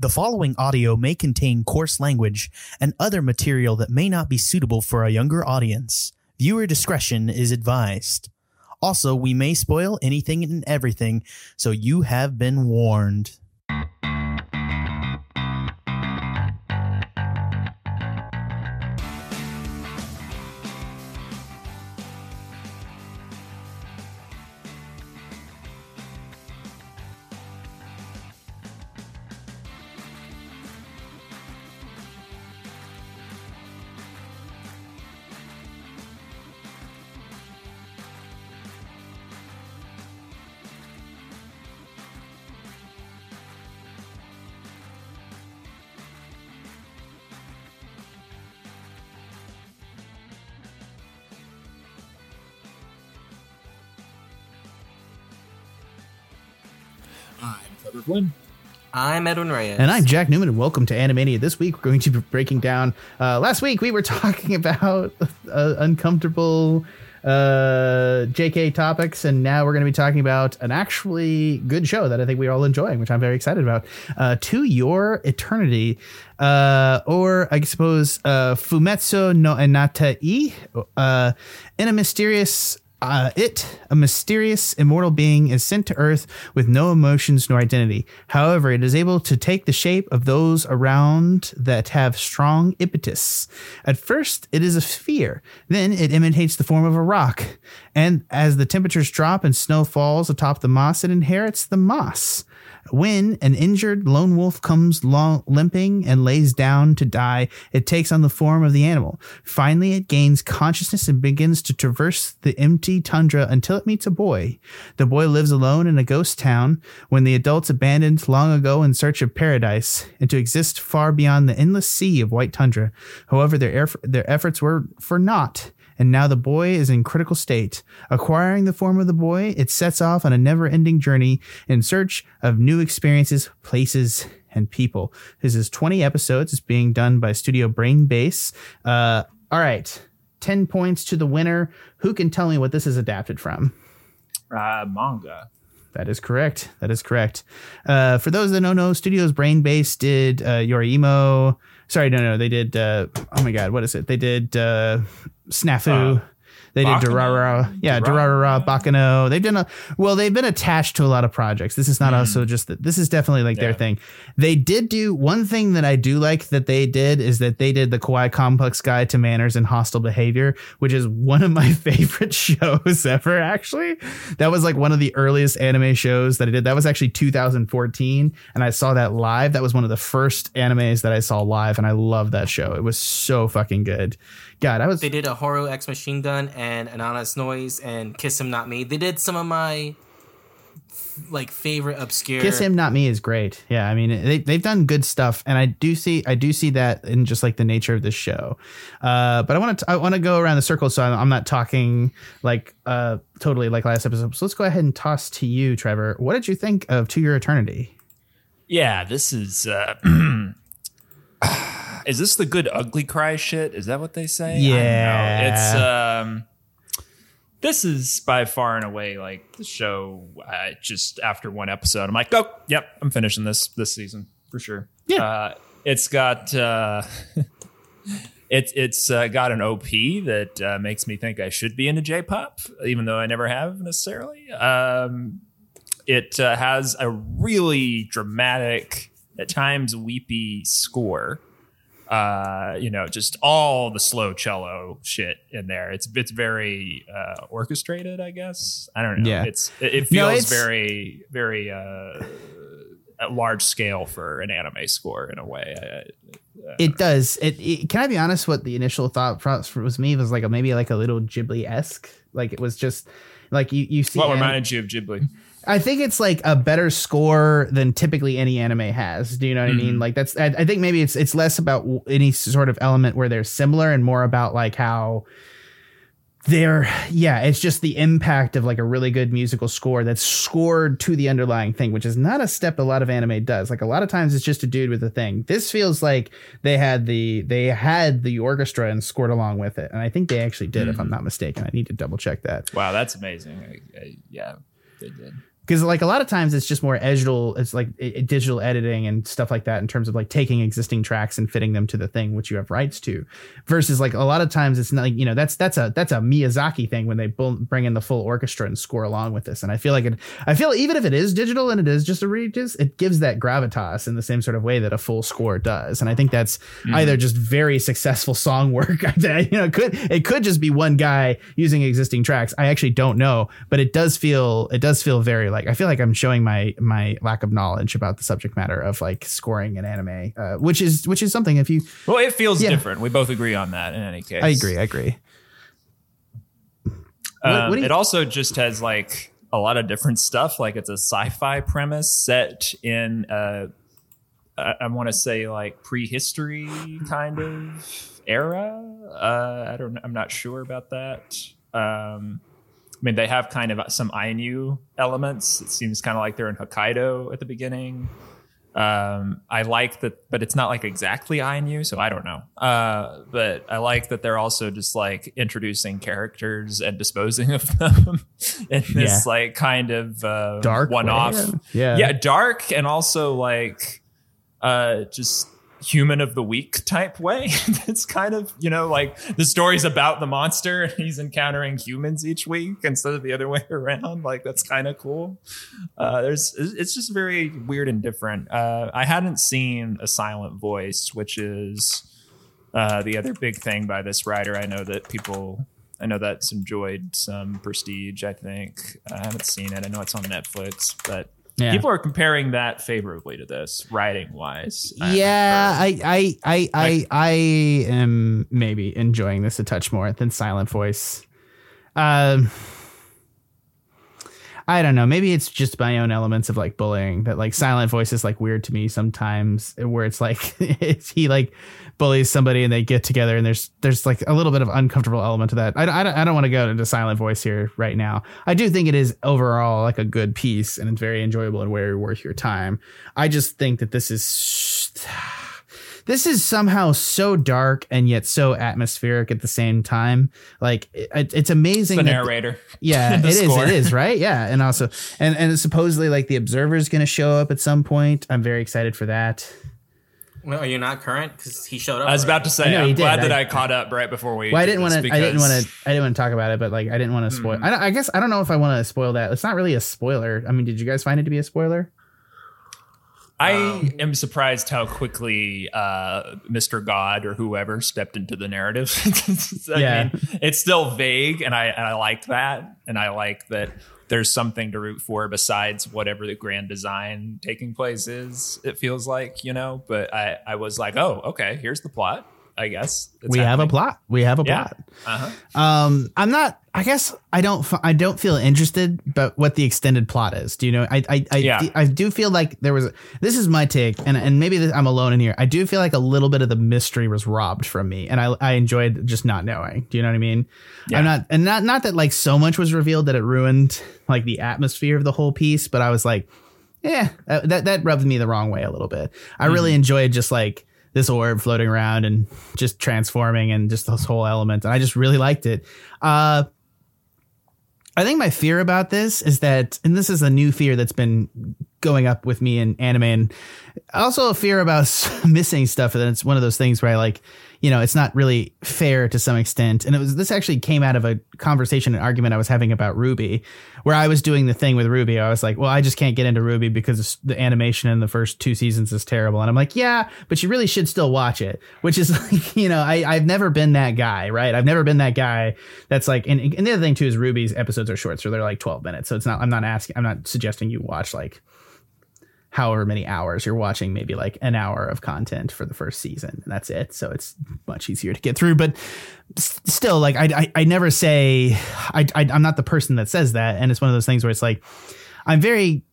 The following audio may contain coarse language and other material that may not be suitable for a younger audience. Viewer discretion is advised. Also, we may spoil anything and everything, so you have been warned. I'm Trevor Flynn. I'm Edwin Reyes. And I'm Jack Newman, and welcome to Animania. This week, we're going to be breaking down. Uh, last week, we were talking about uh, uncomfortable uh, JK topics, and now we're going to be talking about an actually good show that I think we're all enjoying, which I'm very excited about. Uh, to Your Eternity, uh, or I suppose uh, Fumetsu no Enatai, uh, in a mysterious uh, it, a mysterious immortal being, is sent to Earth with no emotions nor identity. However, it is able to take the shape of those around that have strong impetus. At first, it is a sphere. Then it imitates the form of a rock. And as the temperatures drop and snow falls atop the moss, it inherits the moss. When an injured lone wolf comes long, limping and lays down to die, it takes on the form of the animal. Finally, it gains consciousness and begins to traverse the empty tundra until it meets a boy. The boy lives alone in a ghost town when the adults abandoned long ago in search of paradise and to exist far beyond the endless sea of white tundra. However, their, their efforts were for naught and now the boy is in critical state. Acquiring the form of the boy, it sets off on a never ending journey in search of new experiences, places, and people. This is 20 episodes. It's being done by Studio Brain's Base. Uh, all right. 10 points to the winner. Who can tell me what this is adapted from? Uh, manga. That is correct. That is correct. Uh, for those that don't know, Studios Brain's Base did uh, Your Emo. Sorry, no, no, they did. Uh, oh my God, what is it? They did uh, Snafu. Uh, they did? Durarara. Yeah, Durarara, Baccano. They've done a well. They've been attached to a lot of projects. This is not also just that. This is definitely like their Hmm. Thing. They did do one thing that I do like that they did is that they did the Kawai Complex Guide to Manors and Hostel Behavior, which is one of my favorite shows ever. Actually, that was like one of the earliest anime shows that I did. That was actually 2014, and I saw that live. That was one of the first animes that I saw live, and I love that show. It was so fucking good. God, I was they did a Horo X Machine Gun and an Honest Noise and Kiss Him Not Me. They did some of my like favorite obscure. Kiss Him Not Me is great. Yeah, I mean they they've done good stuff, and I do see I do see that in just like the nature of this show. Uh, but I want to I want to go around the circle, so I'm, I'm not talking like uh totally like last episode. So let's go ahead and toss to you, Trevor. What did you think of To Your Eternity? Yeah, this is. Uh, is this the good ugly cry shit? Is that what they say? I don't know. Yeah. It's um. This is by far and away like the show. Uh, just after one episode, I'm like, oh, yep, I'm finishing this this season for sure. Yeah. Uh, it's got. Uh, It's it's uh, got an OP that uh, makes me think I should be into J-pop, even though I never have necessarily. Um, it uh, has a really dramatic, at times weepy score. Uh, you know, just all the slow cello shit in there. It's it's very uh, orchestrated, I guess. I don't know. Yeah. It's it, it No, feels it's- very very uh, at large scale for an anime score in a way. I- It does. It, it can I be honest? What the initial thought process was me was like a, maybe like a little Ghibli esque. Like it was just like you you see. what anim- reminded you of Ghibli? I think it's like a better score than typically any anime has. Do you know what I mean? Mm-hmm. Like that's. I, I think maybe it's it's less about any sort of element where they're similar and more about like how they're. Yeah, it's just the impact of like a really good musical score that's scored to the underlying thing, which is not a step a lot of anime does. Like a lot of times it's just a dude with a thing. This feels like they had the they had the orchestra and scored along with it, and I think they actually did, if I'm mm-hmm. not mistaken. I need to double check that. Wow, that's amazing. I, I, yeah, they did. Because like a lot of times it's just more digital it's like i- i- digital editing and stuff like that in terms of like taking existing tracks and fitting them to the thing which you have rights to versus like a lot of times it's not like you know that's that's a that's a miyazaki thing when they bring in the full orchestra and score along with this. And i feel like it i feel even if it is digital and it is just a regis it gives that gravitas in the same sort of way that a full score does. And i think that's mm-hmm. either just very successful song work that you know it could it could just be one guy using existing tracks. I actually don't know but it does feel it does feel very like i feel like i'm showing my my lack of knowledge about the subject matter of like scoring an anime uh, which is which is something if you Well, it feels Yeah. different. We both agree on that. In any case, i agree i agree Um, what you- it also just has like a lot of different stuff. Like it's a sci-fi premise set in, uh, I, I want to say like prehistory kind of era. Uh, I don't. I'm not sure about that. Um, I mean, they have kind of some Ainu elements. It seems kind of like they're in Hokkaido at the beginning. Um, I like that, but it's not like exactly Ainu, so I don't know. Uh, but I like that they're also just like introducing characters and disposing of them in this Yeah. like kind of uh, Dark one-off. way, yeah. yeah, dark and also like uh, just human of the week type way. it's kind of you know like the story's about the monster and he's encountering humans each week instead of the other way around. Like that's kind of cool. Uh, there's it's just very weird and different. Uh, I hadn't seen a silent voice, which is uh, the other big thing by this writer. I know that people. I know that's enjoyed some prestige. I think I haven't seen it. I know it's on Netflix, but Yeah. people are comparing that favorably to this writing wise. yeah, I, I, I, I, I am maybe enjoying this a touch more than Silent Voice. Um, I don't know. Maybe it's just my own elements of like bullying that like Silent Voice is like weird to me sometimes, where it's like it's, he like bullies somebody and they get together and there's there's like a little bit of uncomfortable element to that. I, I don't, I don't want to go into Silent Voice here right now. I do think it is overall like a good piece and it's very enjoyable and very worth your time. I just think that this is this is somehow so dark and yet so atmospheric at the same time. Like it, it's amazing. the that- narrator. yeah, it The is. score. It is right. Yeah, and also, and and supposedly like the Observer is going to show up at some point. I'm very excited for that. Well, are you not current? Because he showed up. I was about to say, I know, he I'm glad did. that I- I, caught up right before we. Well, I did didn't want this to. I didn't want to. I didn't want to talk about it, but like I didn't want to spoil. Hmm. I, I guess I don't know if I want to spoil that. It's not really a spoiler. I mean, did you guys find it to be a spoiler? I Um, am surprised how quickly uh, Mr. God or whoever stepped into the narrative. I Yeah. mean, it's still vague, and I and I like that, and I like that there's something to root for besides whatever the grand design taking place is. It feels like you know, but I I was like, oh, okay, here's the plot. I guess It's we have a plot. We have a Yeah. plot. Uh-huh. Um, I'm not. I guess I don't. I don't feel interested, but what the extended plot is. Do you know? I I I, Yeah. I do feel like there was. This is my take, and and maybe this, I'm alone in here. I do feel like a little bit of the mystery was robbed from me, and I I enjoyed just not knowing. Do you know what I mean? Yeah. I'm not, and not not that like so much was revealed that it ruined like the atmosphere of the whole piece, but I was like, yeah, that that, that rubbed me the wrong way a little bit. I really enjoyed just like this orb floating around and just transforming and just this whole element. And I just really liked it. Uh, I think my fear about this is that, and this is a new fear that's been going up with me in anime, and also a fear about missing stuff. And it's one of those things where I like, you know, it's not really fair to some extent. And it was this actually came out of a conversation, an argument I was having about RWBY, where I was doing the thing with RWBY. I was like, well, I just can't get into RWBY because the animation in the first two seasons is terrible. And I'm like, yeah, but you really should still watch it, which is like, you know, I, I've never been that guy, right? I've never been that guy that's like, and, and the other thing too is RWBY's episodes are short, so they're like 12 minutes. So it's not, I'm not asking, I'm not suggesting you watch like however many hours. You're watching maybe like an hour of content for the first season and that's it. So it's much easier to get through. But s- still like i i, I never say I, I i'm not the person that says that. And it's one of those things where it's like i'm very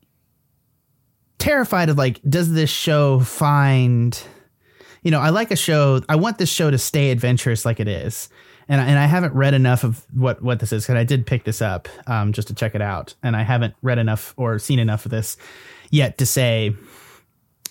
terrified of like does this show find you know i like a show i want this show to stay adventurous like it is. And I, and I haven't read enough of what what this is because I did pick this up um, just to check it out, and I haven't read enough or seen enough of this yet to say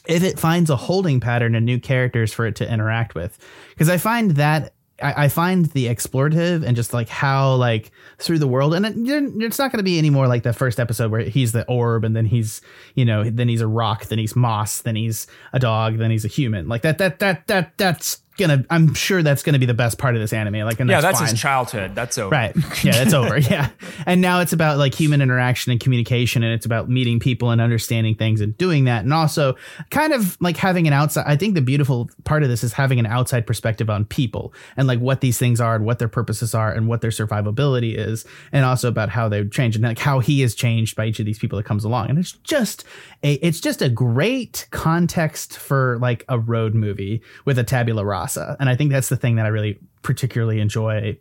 if it finds a holding pattern and new characters for it to interact with because i find that I, I find the explorative and just like how like through the world, and it, it's not going to be any more like the first episode where he's the orb, and then he's you know then he's a rock, then he's moss, then he's a dog, then he's a human. Like that that that that that's gonna i'm sure that's gonna be the best part of this anime like and yeah, that's, that's his childhood. That's over. right. Yeah that's over. Yeah. And now it's about like human interaction and communication and it's about meeting people and understanding things and doing that and also kind of like having an outside i think the beautiful part of this is having an outside perspective on people and like what these things are and what their purposes are and what their survivability is and also about how they change and like how he is changed by each of these people that comes along. And it's just a it's just a great context for like a road movie with a tabula rasa and i think that's the thing that i really particularly enjoy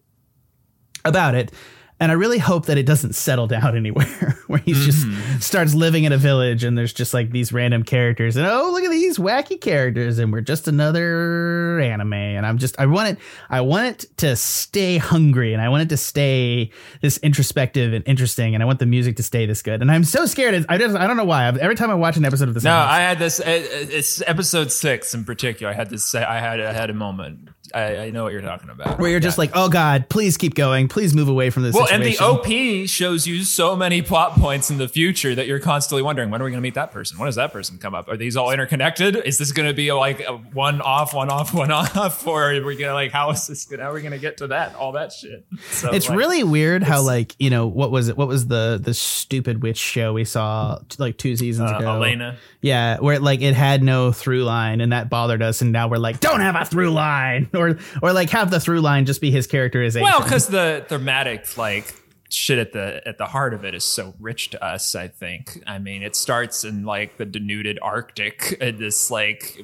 about it and I really hope that it doesn't settle down anywhere where he just mm-hmm. starts living in a village and there's just like these random characters and oh look at these wacky characters and we're just another anime and I'm just I want it I want it to stay hungry and I want it to stay this introspective and interesting and I want the music to stay this good and I'm so scared I just I don't know why I've, every time I watch an episode of this No, I had this. It's episode six in particular. I had this. I had. I had a moment. I, I know what you're talking about. where you're just like oh god please keep going please move away from this Well, and the. OP shows you so many plot points in the future that you're constantly wondering when are we going to meet that person? When does that person come up? Are these all interconnected? Is this going to be a, like a one off, one off, one off, or are we going to like how is this? Gonna, how are we going to get to that? All that shit. So it's like, really weird how like you know what was it what was the the stupid witch show we saw like two seasons uh, ago Elaina. yeah where it, like it had no through line and that bothered us and now we're like don't have a through line or or like have the through line just be his characterization. Well, because the thematic like shit at the at the heart of it is so rich to us. I think. I mean, it starts in like the denuded Arctic, and this like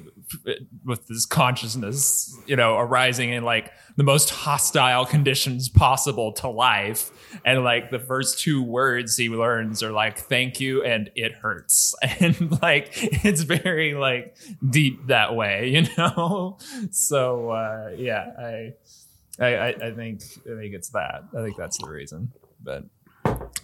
with this consciousness, you know, arising in like the most hostile conditions possible to life, and like the first two words he learns are like "thank you" and "it hurts," and like it's very like deep that way, you know. So uh, yeah, I. I, I, I think I think it's that. I think that's the reason. But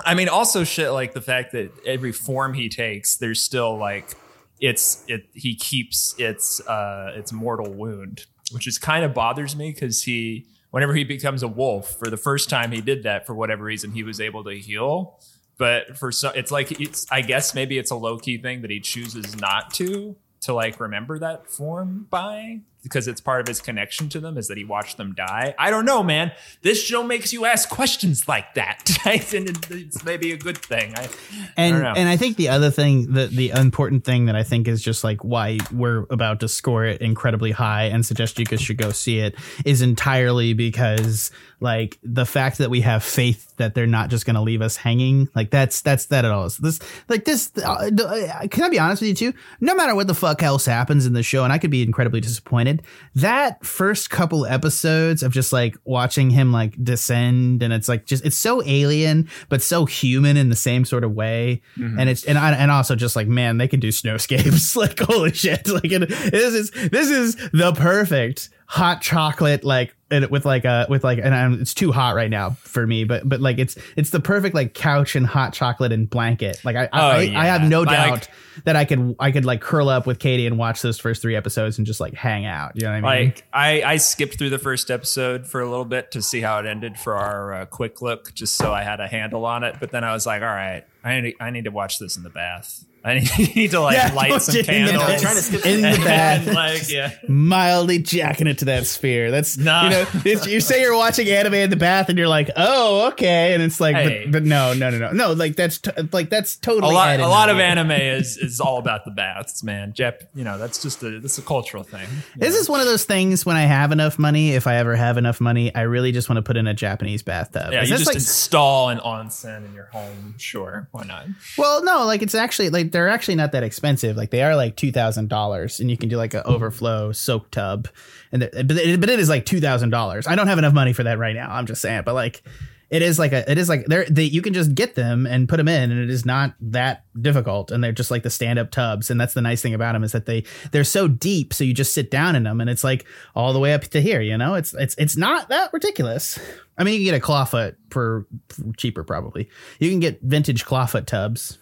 I mean, also shit like the fact that every form he takes, there's still like it's it. He keeps its uh its mortal wound, which is kind of bothers me because he whenever he becomes a wolf for the first time he did that for whatever reason he was able to heal. But for some, it's like it's. I guess maybe it's a low key thing that he chooses not to to like remember that form by because it's part of his connection to them is that he watched them die. I don't know, man. This show makes you ask questions like that, right? and it- it's maybe a good thing. I, I and know. and I think the other thing the the important thing that I think is just like why we're about to score it incredibly high and suggest you guys should go see it is entirely because like the fact that we have faith that they're not just going to leave us hanging like that's that's that at all is this like this uh, uh, can I be honest with you too no matter what the fuck else happens in the show and I could be incredibly disappointed that first couple episodes of just like watching him like descend and it's like just it's so alien but so human in the same sort of way. Mm-hmm. And it's and I, and also just like man they can do snowscapes. Like holy shit. Like it, this is this is the perfect hot chocolate like with like a with like and I'm, it's too hot right now for me but but like it's it's the perfect like couch and hot chocolate and blanket like I I, Oh, I, I have no doubt like- that I could I could like curl up with Katie and watch those first three episodes and just like hang out you know what I mean like I, I skipped through the first episode for a little bit to see how it ended for our uh, quick look, just so I had a handle on it. But then I was like, all right, I need, I need to watch this in the bath. I need to like Yeah, light some it in the candles. trying to skip in the And, bath like yeah. mildly jacking it to that sphere. That's Nah. you know, you say you're watching anime in the bath and you're like, oh, okay, and it's like, Hey. but, but no, no, no, no, no, like that's t- like that's totally a lot a lot of anime is is all about the baths, man. Jep, you know that's just a that's a cultural thing. This is one of those things when I have enough money, if I ever have enough money, I really just want to put in a Japanese bathtub. Yeah, Is you this just like, install an onsen in your home. Sure, why not? well, no, like it's actually like they're actually not that expensive. Like they are like two thousand dollars, and you can do like an overflow soak tub, and but it, but it is like two thousand dollars. I don't have enough money for that right now. I'm just saying, but like. It is like a. It is like they're. They, you can just get them and put them in, and it is not that difficult. And they're just like the stand-up tubs, and that's the nice thing about them is that they they're so deep, so you just sit down in them, and it's like all the way up to here. You know, it's it's it's not that ridiculous. I mean, you can get a clawfoot for, for cheaper, probably. You can get vintage clawfoot tubs,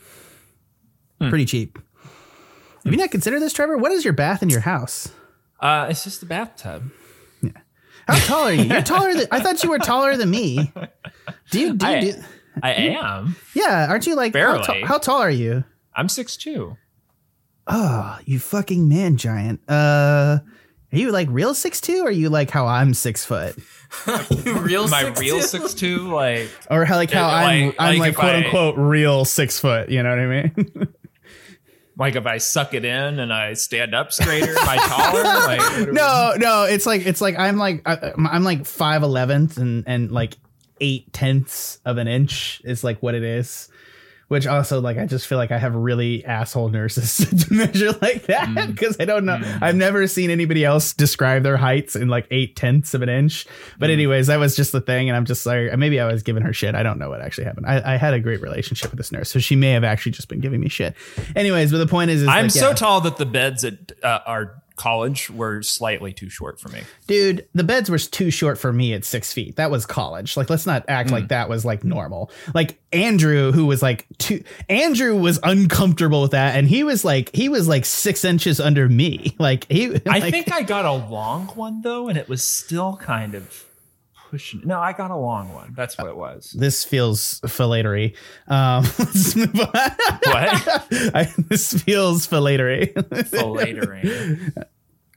pretty cheap. Have you not considered this, Trevor? What is your bath in your house? Uh, it's just a bathtub. Yeah. How tall are you? You're taller than I thought you were taller than me. Do you do, you I, do I am. Yeah, aren't you like how, ta- Barely. how tall are you? I'm six two. Oh, you fucking man giant. Uh are you like real six two or are you like how I'm six foot? real My six real two? six two, like Or how like how Yeah, I'm like- I'm like like quote I- unquote real six foot, you know what I mean? like if I suck it in and I stand up straighter, am I taller? Like what are we- no, no, it's like it's like I'm like I, I'm like five elevenths and and like eight tenths of an inch is like what it is. Which also like I just feel like I have really asshole nurses to measure like that Mm. because I don't know. I've never seen anybody else describe their heights in like eight tenths of an inch. But Mm. anyways, that was just the thing, and I'm just like maybe I was giving her shit. I don't know what actually happened. I, I had a great relationship with this nurse, so she may have actually just been giving me shit. Anyways, but the point is, is I'm like, so yeah. tall that the beds at uh, our college were slightly too short for me. dude the beds were too short for me at six feet. That was college. Like let's not act like hmm. that was like normal. Like andrew who was like two andrew was uncomfortable with that and he was like he was like six inches under me. Like he I like- think I got a long one though, and it was still kind of pushing. No, I got a long one. That's what it was. this feels filletery um let's move on What? I, this feels filletery Filletering.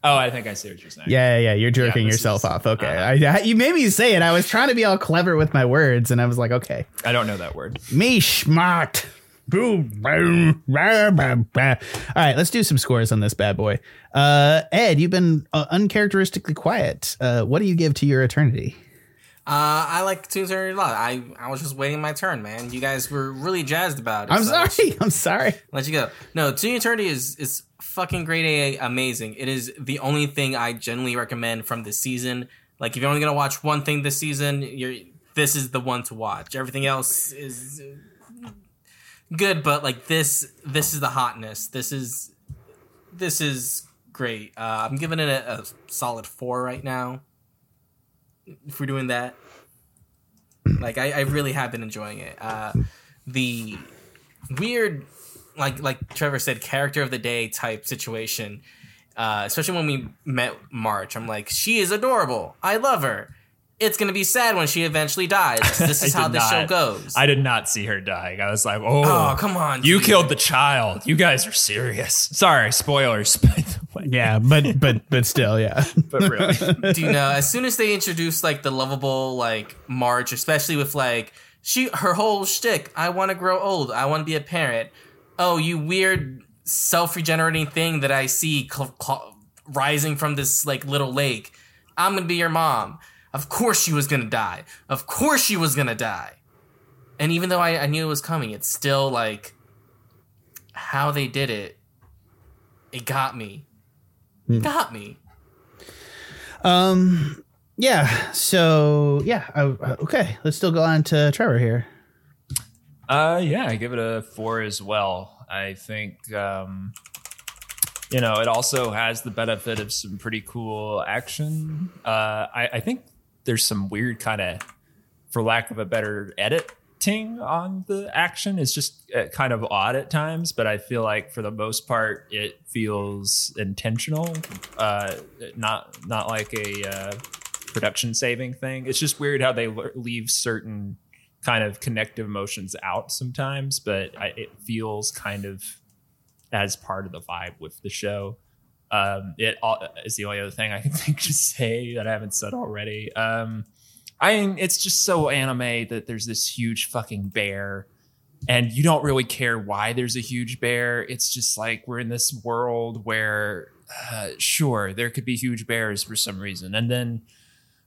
Oh, I think I see what you're saying. yeah yeah, yeah you're jerking this yourself is- off okay uh-huh. I, you made me say it i was trying to be all clever with my words and i was like okay I don't know that word. Me smart. Boom, boom, rah, bah, bah. All right, let's do some scores on this bad boy. Uh, Ed, you've been uh, uncharacteristically quiet. Uh, what do you give to your eternity? Uh, I like Toon Eternity a lot. I, I was just waiting my turn, man. You guys were really jazzed about it. I'm so sorry. I'm sorry. Let you go. No, Toon Eternity is is fucking great, A, amazing. It is the only thing I generally recommend from this season. Like, if you're only gonna watch one thing this season, you're this is the one to watch. Everything else is good, but like this, this is the hotness. This is this is great. Uh, I'm giving it a, a solid four right now. We're doing that, like I, I really have been enjoying it. Uh, the weird, like like Trevor said, character of the day type situation. Uh, especially when we met March, I'm like, she is adorable. I love her. It's gonna be sad when she eventually dies. This is how did this show goes. I did not see her dying. I was like, oh, oh come on, you dude. killed the child. You guys are serious. Sorry, spoilers, by the way. Yeah, but but but still, yeah. But really, do you know as soon as they introduce like the lovable like March, especially with like she her whole shtick, I want to grow old, I want to be a parent. Oh, you weird self regenerating thing that I see cl- cl- rising from this like little lake. I'm gonna be your mom. Of course she was gonna die. Of course she was gonna die. And even though I, I knew it was coming, it's still like how they did it. It got me. It got me. Um, yeah. So yeah. Uh, okay, let's still go on to Trevor here. uh, yeah, I give it a four as well. I think, um, you know, it also has the benefit of some pretty cool action. Uh, I, I think there's some weird kind of, for lack of a better editing on the action. It's just uh, kind of odd at times, but I feel like for the most part, it feels intentional. Uh, not not like a uh, production saving thing. It's just weird how they leave certain kind of connective emotions out sometimes, but I, it feels kind of as part of the vibe with the show. Um, it is the only other thing I can think to say that I haven't said already. Um, I mean, it's just so anime that there's this huge fucking bear, and you don't really care why there's a huge bear. It's just like we're in this world where, uh, sure, there could be huge bears for some reason, and then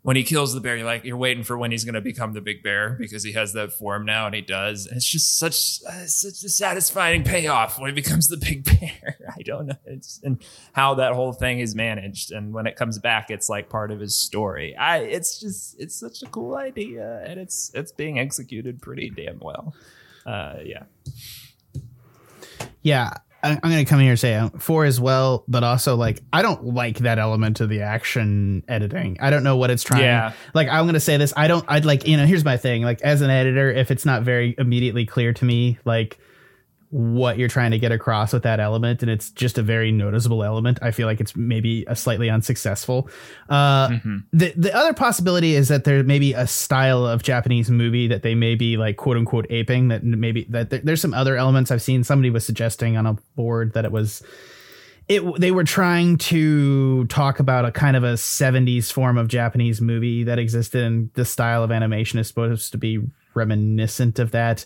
when he kills the bear, you're like, you're waiting for when he's going to become the big bear because he has that form now, and he does. And it's just such uh, such a satisfying payoff when he becomes the big bear. I don't know, it's, and how that whole thing is managed, and when it comes back, it's like part of his story. I, it's just, it's such a cool idea, and it's it's being executed pretty damn well. Uh, yeah, Yeah, I'm going to come here and say uh, four as well, but also like I don't like that element of the action editing. I don't know what it's trying. Yeah. Like I'm going to say this. I don't. I'd like you know. Here's my thing. Like as an editor, if it's not very immediately clear to me, like what you're trying to get across with that element and it's just a very noticeable element i feel like it's maybe a slightly unsuccessful uh, Mm-hmm. the the other possibility is that there may be a style of japanese movie that they may be like quote unquote aping that maybe that there, there's some other elements i've seen somebody was suggesting on a board that it was it they were trying to talk about a kind of a 70s form of Japanese movie that existed and the style of animation is supposed to be reminiscent of that.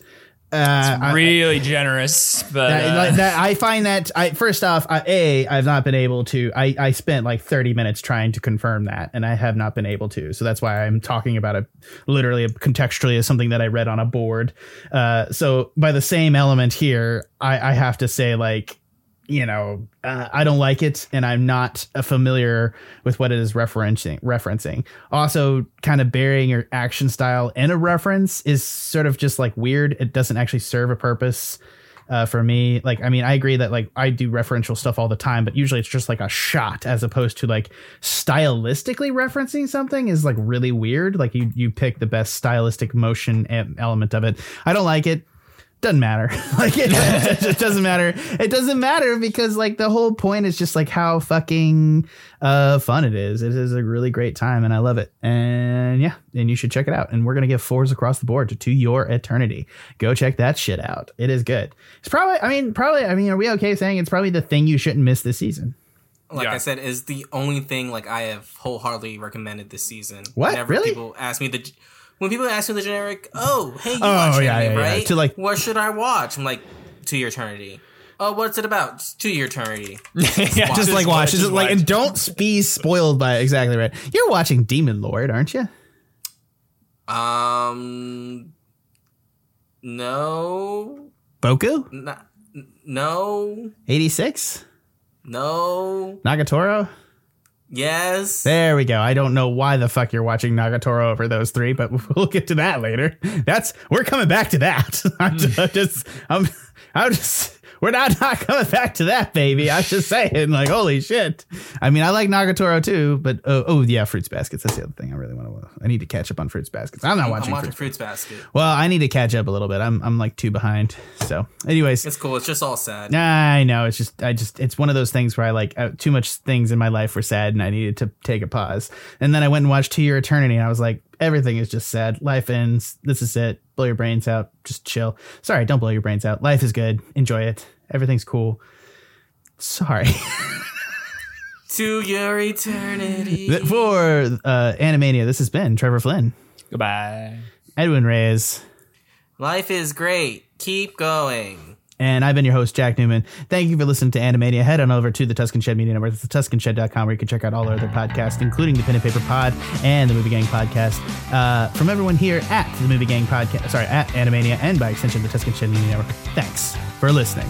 Uh, I- really generous, but that, uh, like, that- I find that I first off, I, a I've not been able to. I I spent like thirty minutes trying to confirm that, and I have not been able to. So that's why I'm talking about it literally contextually as something that I read on a board. Uh, so by the same element here, I I have to say like you know, uh, I don't like it, and I'm not familiar with what it is referencing. Referencing also, kind of burying your action style in a reference is sort of just like weird. It doesn't actually serve a purpose uh, for me. Like, I mean, I agree that like I do referential stuff all the time, but usually it's just like a shot as opposed to like stylistically referencing something is like really weird. Like you you pick the best stylistic motion element of it. I don't like it doesn't matter. Like it, it just doesn't matter. It doesn't matter because like the whole point is just like how fucking uh fun it is. It is a really great time and i love it. And yeah and you should check it out. And we're gonna give fours across the board to to your eternity. Go check that shit out. It is good. It's probably i mean probably i mean are we okay saying it's probably the thing you shouldn't miss this season? Like Yeah. I said, is the only thing like I have wholeheartedly recommended this season. What? Whenever Really? people ask me the when people ask me the generic, oh hey, you Oh, watch yeah, anime, yeah, yeah. right? To, like- what should I watch? I'm like, To Your Eternity. Oh, what's it about? Just To Your Eternity. yeah, just like watch just like and don't be spoiled by exactly right you're watching demon lord aren't you Um, no, boku N- no, 86 no, nagatoro yes. There we go. I don't know why the fuck you're watching Nagatoro over those three, but we'll get to that later. That's we're coming back to that. I'm just, I'm I'm just we're not not coming back to that, baby. I'm just saying, like, holy shit. I mean, I like Nagatoro too, but oh, oh yeah, Fruits Baskets. That's the other thing I really want to. I need to catch up on Fruits Baskets. I'm not I'm watching. watching Fruits. Fruits Basket. Well, I need to catch up a little bit. I'm I'm like two behind. So, anyways, It's cool. It's just all sad. I know. It's just, I just, it's one of those things where I like uh, too much things in my life were sad and I needed to take a pause. And then I went and watched To Your Eternity and I was like, everything is just sad. Life ends. This is it. Blow your brains out. Just chill. Sorry, don't blow your brains out. Life is good. Enjoy it. Everything's cool. Sorry. To Your Eternity. For uh, Animania, this has been Trevor Flynn, Goodbye. Edwin Reyes. Life is great. Keep going. And I've been your host, Jack Newman. Thank you for listening to Animania. Head on over to the Tuscan Shed Media Network. It's thetuscanshed.com where you can check out all our other podcasts, including the Pen and Paper Pod and the Movie Gang Podcast. Uh, from everyone here at the Movie Gang Podcast, sorry, at Animania and by extension the Tuscan Shed Media Network, thanks for listening.